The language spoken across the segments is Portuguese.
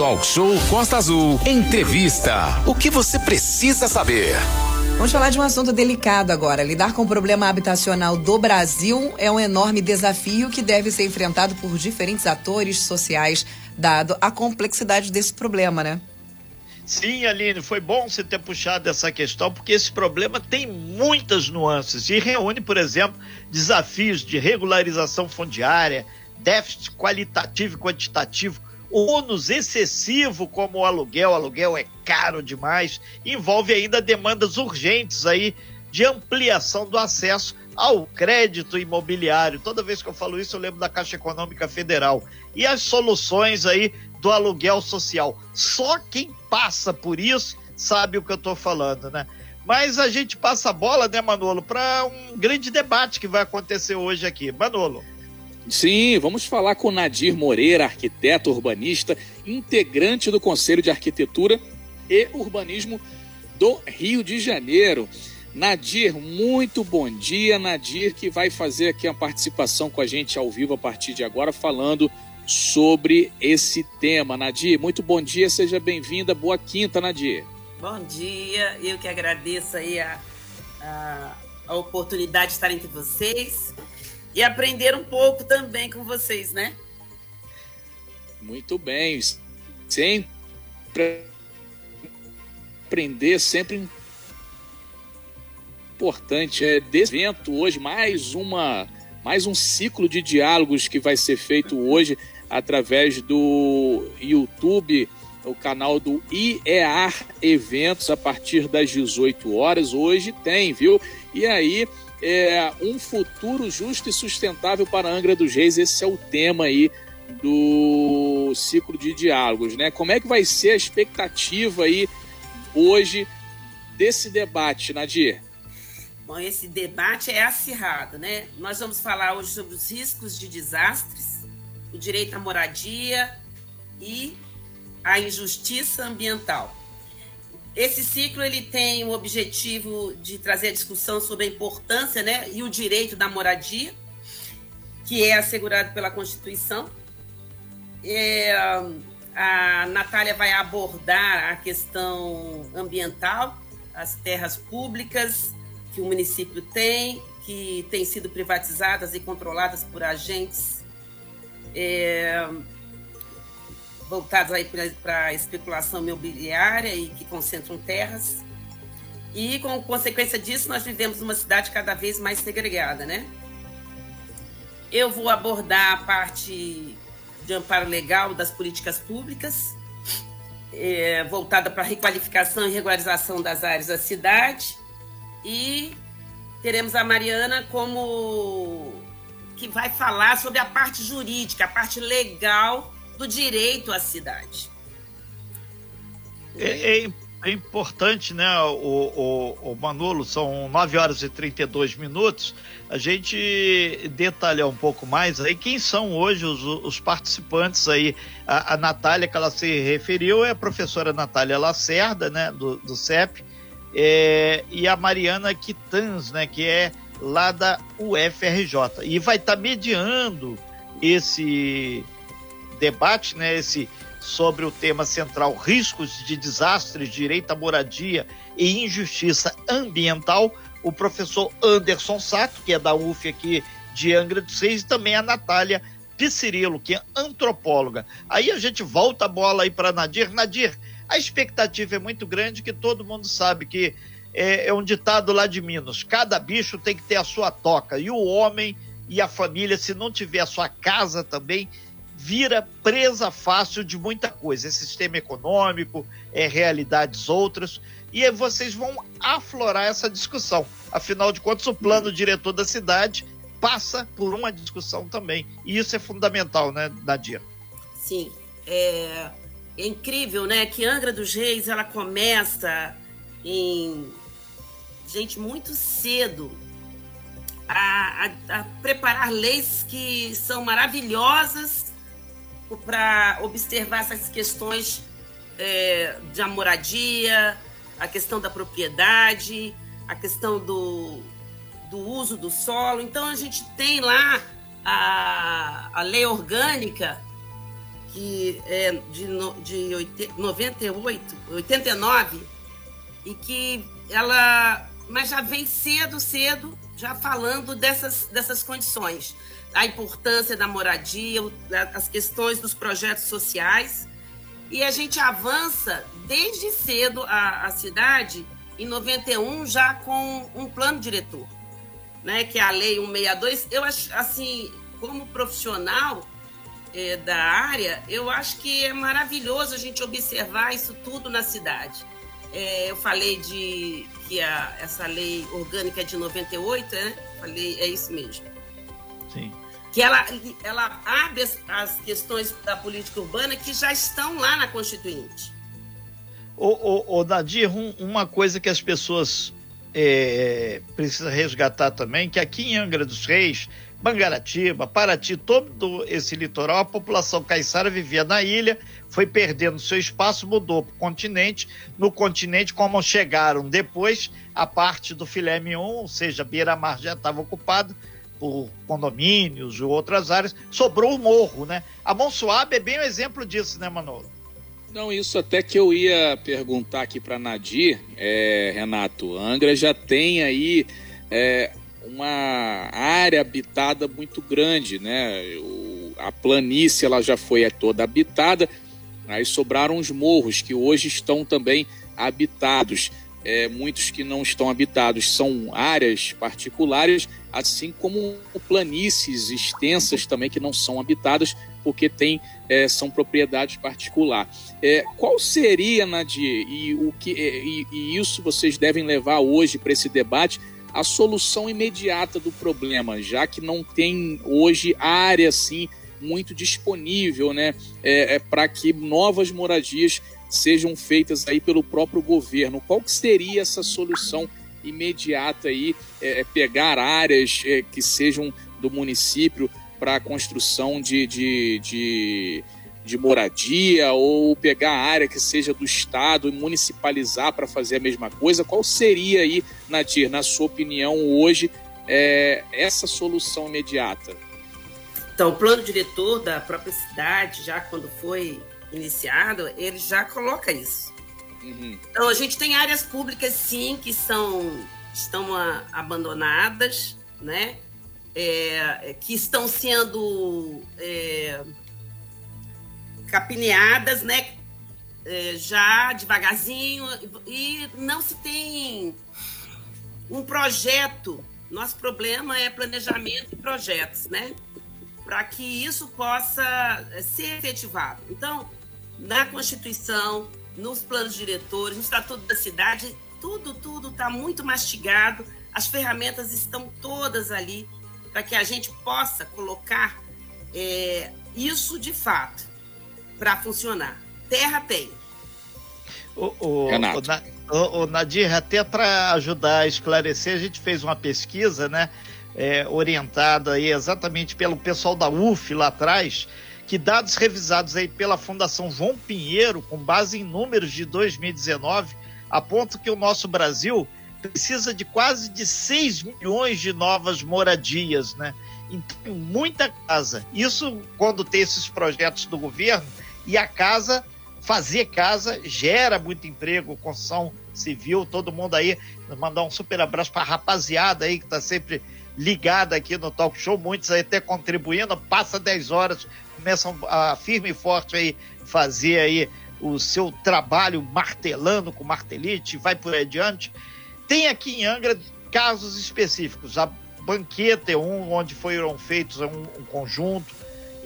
Talk Show Costa Azul. Entrevista. O que você precisa saber? Vamos falar de um assunto delicado agora. Lidar com o problema habitacional do Brasil é um enorme desafio que deve ser enfrentado por diferentes atores sociais, dado a complexidade desse problema, né? Sim, Aline, foi bom você ter puxado essa questão, porque esse problema tem muitas nuances e reúne, por exemplo, desafios de regularização fundiária, déficit qualitativo e quantitativo, ônus excessivo como o aluguel, o aluguel é caro demais, envolve ainda demandas urgentes aí de ampliação do acesso ao crédito imobiliário. Toda vez que eu falo isso, eu lembro da Caixa Econômica Federal. E as soluções aí do aluguel social. Só quem passa por isso sabe o que eu estou falando, né? Mas a gente passa a bola, né, Manolo, para um grande debate que vai acontecer hoje aqui. Manolo. Sim, vamos falar com Nadir Moreira, arquiteto urbanista, integrante do Conselho de Arquitetura e Urbanismo do Rio de Janeiro. Nadir, muito bom dia. Nadir, que vai fazer aqui a participação com a gente ao vivo a partir de agora, falando sobre esse tema. Nadir, muito bom dia, seja bem-vinda. Boa quinta, Nadir. Bom dia, eu que agradeço aí a, a, a oportunidade de estar entre vocês e aprender um pouco também com vocês, né? Muito bem, sempre aprender, sempre importante. É desse evento hoje, mais uma mais um ciclo de diálogos que vai ser feito hoje através do YouTube, o canal do IEAR Eventos, a partir das 18 horas. Hoje tem, viu? E aí, é, um futuro justo e sustentável para a Angra dos Reis, esse é o tema aí do ciclo de diálogos, né? Como é que vai ser a expectativa aí hoje desse debate, Nadir? Bom, esse debate é acirrado, né? Nós vamos falar hoje sobre os riscos de desastres o direito à moradia e a injustiça ambiental. Esse ciclo ele tem o objetivo de trazer a discussão sobre a importância né, e o direito da moradia, que é assegurado pela Constituição. É, a Natália vai abordar a questão ambiental, as terras públicas que o município tem, que têm sido privatizadas e controladas por agentes é, voltados aí para a especulação imobiliária e que concentram terras. E, com consequência disso, nós vivemos uma cidade cada vez mais segregada, né? Eu vou abordar a parte de amparo legal das políticas públicas, é, voltada para a requalificação e regularização das áreas da cidade. E teremos a Mariana como que vai falar sobre a parte jurídica, a parte legal do direito à cidade. É, é, é importante, né, o, o, o, Manolo, são 9 horas e 32 minutos, a gente detalhar um pouco mais aí quem são hoje os, os participantes aí. A, a Natália, que ela se referiu, é a professora Natália Lacerda, né, do, do CEP, é, e a Mariana Quitans, né, que é lá da UFRJ. E vai estar tá mediando esse debate, né, esse sobre o tema central riscos de desastres, direito à moradia e injustiça ambiental, o professor Anderson Sato, que é da UF aqui de Angra dos Reis, e também a Natália Piscirilo, que é antropóloga. Aí a gente volta a bola aí para Nadir. Nadir, a expectativa é muito grande, que todo mundo sabe que é, é um ditado lá de Minas: cada bicho tem que ter a sua toca. E o homem e a família, se não tiver a sua casa também, vira presa fácil de muita coisa. É sistema econômico, é realidades outras. E aí vocês vão aflorar essa discussão. Afinal de contas, o plano diretor da cidade passa por uma discussão também. E isso é fundamental, né, Nadir? Sim. É, é incrível, né, que Angra dos Reis, ela começa em gente muito cedo a, a, a preparar leis que são maravilhosas para observar essas questões é, de moradia, a questão da propriedade, a questão do, do uso do solo. Então, a gente tem lá a, a lei orgânica que é de, de 98, 89, e que ela. Mas já vem cedo, cedo, já falando dessas, dessas condições. A importância da moradia, as questões dos projetos sociais. E a gente avança desde cedo a, a cidade, em 91, já com um plano diretor, né, que é a Lei 162. Eu acho, assim, como profissional, é, da área, eu acho que é maravilhoso a gente observar isso tudo na cidade. É, eu falei de que a, essa lei orgânica é de 98, né? Falei, é isso mesmo. Sim. Que ela, ela abre as, as questões da política urbana que já estão lá na Constituinte. Ô, ô, ô Nadir, um, uma coisa que as pessoas é, precisam resgatar também, que aqui em Angra dos Reis, Mangaratiba, Paraty, todo esse litoral, a população caiçara vivia na ilha, foi perdendo seu espaço, mudou para o continente. No continente, como chegaram depois, a parte do filé mignon, ou seja, beira-mar já estava ocupado por condomínios e outras áreas, sobrou o morro, né? A Monsuabe é bem um exemplo disso, né, Manolo? Não, isso até que eu ia perguntar aqui para Nadir, é, Renato. Angra já tem aí é, uma área habitada muito grande, né? O, a planície ela já foi toda habitada, aí sobraram os morros que hoje estão também habitados. É, muitos que não estão habitados são áreas particulares, assim como planícies extensas também que não são habitadas porque tem, é, são propriedades particulares. É, qual seria, Nadir, e, o que, é, e, e isso vocês devem levar hoje para esse debate, a solução imediata do problema, já que não tem hoje área assim muito disponível, né, é, é para que novas moradias sejam feitas aí pelo próprio governo. Qual que seria essa solução imediata aí? É, é pegar áreas é, que sejam do município para a construção de, de, de de moradia ou pegar área que seja do Estado e municipalizar para fazer a mesma coisa? Qual seria aí, Nadir, na sua opinião, hoje, é, essa solução imediata? Então, o plano diretor da própria cidade, já quando foi iniciado, ele já coloca isso. Uhum. Então, a gente tem áreas públicas, sim, que são, estão a, abandonadas, né? É, que estão sendo é, capineadas, né? É, já devagarzinho, e não se tem um projeto. Nosso problema é planejamento e projetos, né? Para que isso possa é, ser efetivado. Então, na Constituição, nos planos diretores, no Estatuto da Cidade, tudo, tudo está muito mastigado, as ferramentas estão todas ali para que a gente possa colocar é, isso de fato para funcionar. Terra tem. O, o, o, o Nadir, até para ajudar a esclarecer, a gente fez uma pesquisa, né? É, orientada aí exatamente pelo pessoal da UF lá atrás, que dados revisados aí pela Fundação João Pinheiro, com base em números de 2019, apontam que o nosso Brasil precisa de quase de 6 milhões de novas moradias, né? Então, muita casa. Isso, quando tem esses projetos do governo, e a casa, fazer casa, gera muito emprego, construção civil, todo mundo aí. Mandar um super abraço para a rapaziada aí que está sempre ligada aqui no Talk Show, muitos aí até contribuindo, passa 10 horas, começam a firme e forte aí fazer aí o seu trabalho martelando com martelite, vai por aí adiante. Tem aqui em Angra casos específicos. A banqueta é um, onde foram feitos um, um conjunto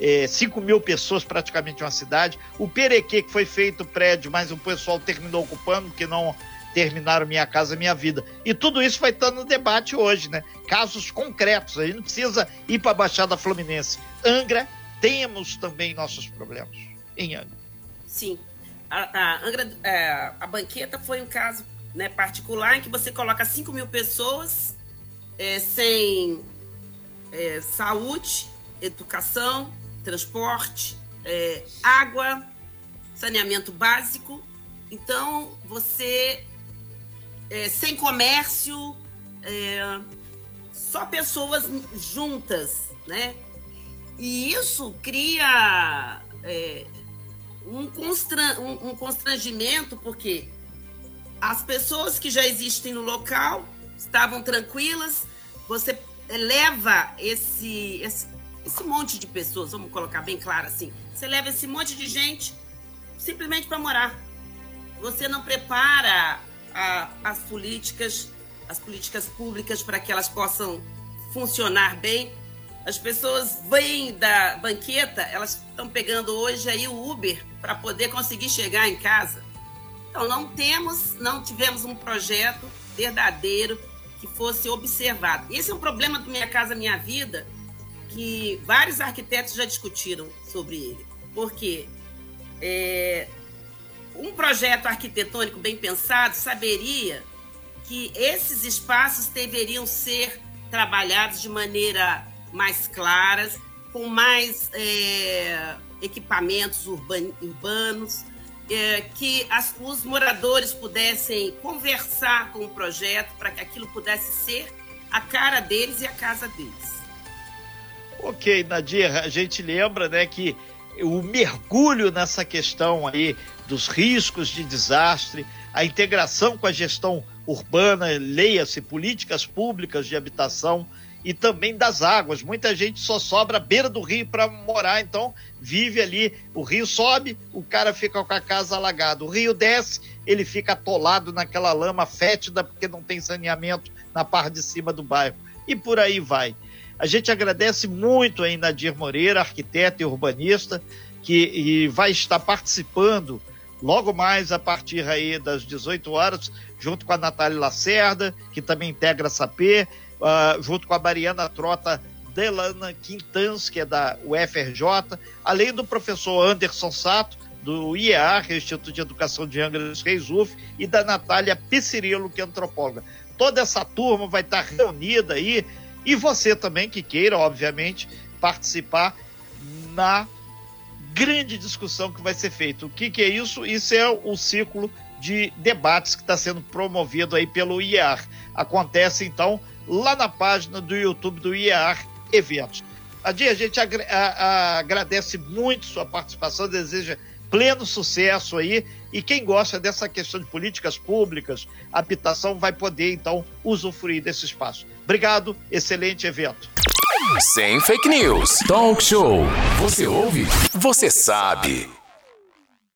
é, 5 mil pessoas praticamente uma cidade. O Perequê, que foi feito prédio, mas o pessoal terminou ocupando, que não terminaram Minha Casa Minha Vida. E tudo isso vai estar no debate hoje, né? Casos concretos, a gente não precisa ir para a Baixada Fluminense. Angra, temos também nossos problemas em Angra. Sim. A, a Angra, é, a banqueta foi um caso né, particular em que você coloca 5 mil pessoas é, sem é, saúde, educação, transporte, é, água, saneamento básico. Então, você, é, sem comércio, é, só pessoas juntas, né? E isso cria é, um, constran, um, um constrangimento, porque as pessoas que já existem no local estavam tranquilas, você leva esse, esse, esse monte de pessoas, vamos colocar bem claro assim, você leva esse monte de gente simplesmente para morar. Você não prepara a, as políticas, as políticas públicas para que elas possam funcionar bem. As pessoas vêm da banqueta, elas estão pegando hoje aí o Uber para poder conseguir chegar em casa. Então não temos, não tivemos um projeto verdadeiro que fosse observado. Esse é um problema do Minha Casa Minha Vida que vários arquitetos já discutiram sobre ele. Porque é, um projeto arquitetônico bem pensado saberia que esses espaços deveriam ser trabalhados de maneira mais claras, com mais é, equipamentos urban, urbanos, é, que as, os moradores pudessem conversar com o projeto para que aquilo pudesse ser a cara deles e a casa deles. Ok, Nadir, a gente lembra né, que o mergulho nessa questão aí dos riscos de desastre, a integração com a gestão urbana, leia-se políticas públicas de habitação e também das águas. Muita gente só sobra à beira do rio para morar, então vive ali. O rio sobe, o cara fica com a casa alagada. O rio desce, ele fica atolado naquela lama fétida porque não tem saneamento na parte de cima do bairro. E por aí vai. A gente agradece muito a Nadir Moreira, arquiteta e urbanista, que vai estar participando logo mais a partir aí das 18 horas, junto com a Natália Lacerda, que também integra a SAP, uh, junto com a Mariana Trota Delana Quintans, que é da UFRJ, além do professor Anderson Sato, do IEA, é Instituto de Educação de Angra Reis UF, e da Natália Piscirilo, que é antropóloga. Toda essa turma vai estar reunida aí e você também que queira, obviamente, participar na grande discussão que vai ser feita. O que, que é isso? Isso é o ciclo de debates que está sendo promovido aí pelo IEAR. Acontece, então, lá na página do YouTube do IEAR Eventos. Adi, a gente agra a, a, agradece muito sua participação, deseja pleno sucesso aí. E quem gosta dessa questão de políticas públicas, habitação, vai poder então usufruir desse espaço. Obrigado, excelente evento. Sem fake news. Talk show. Você ouve? Você sabe.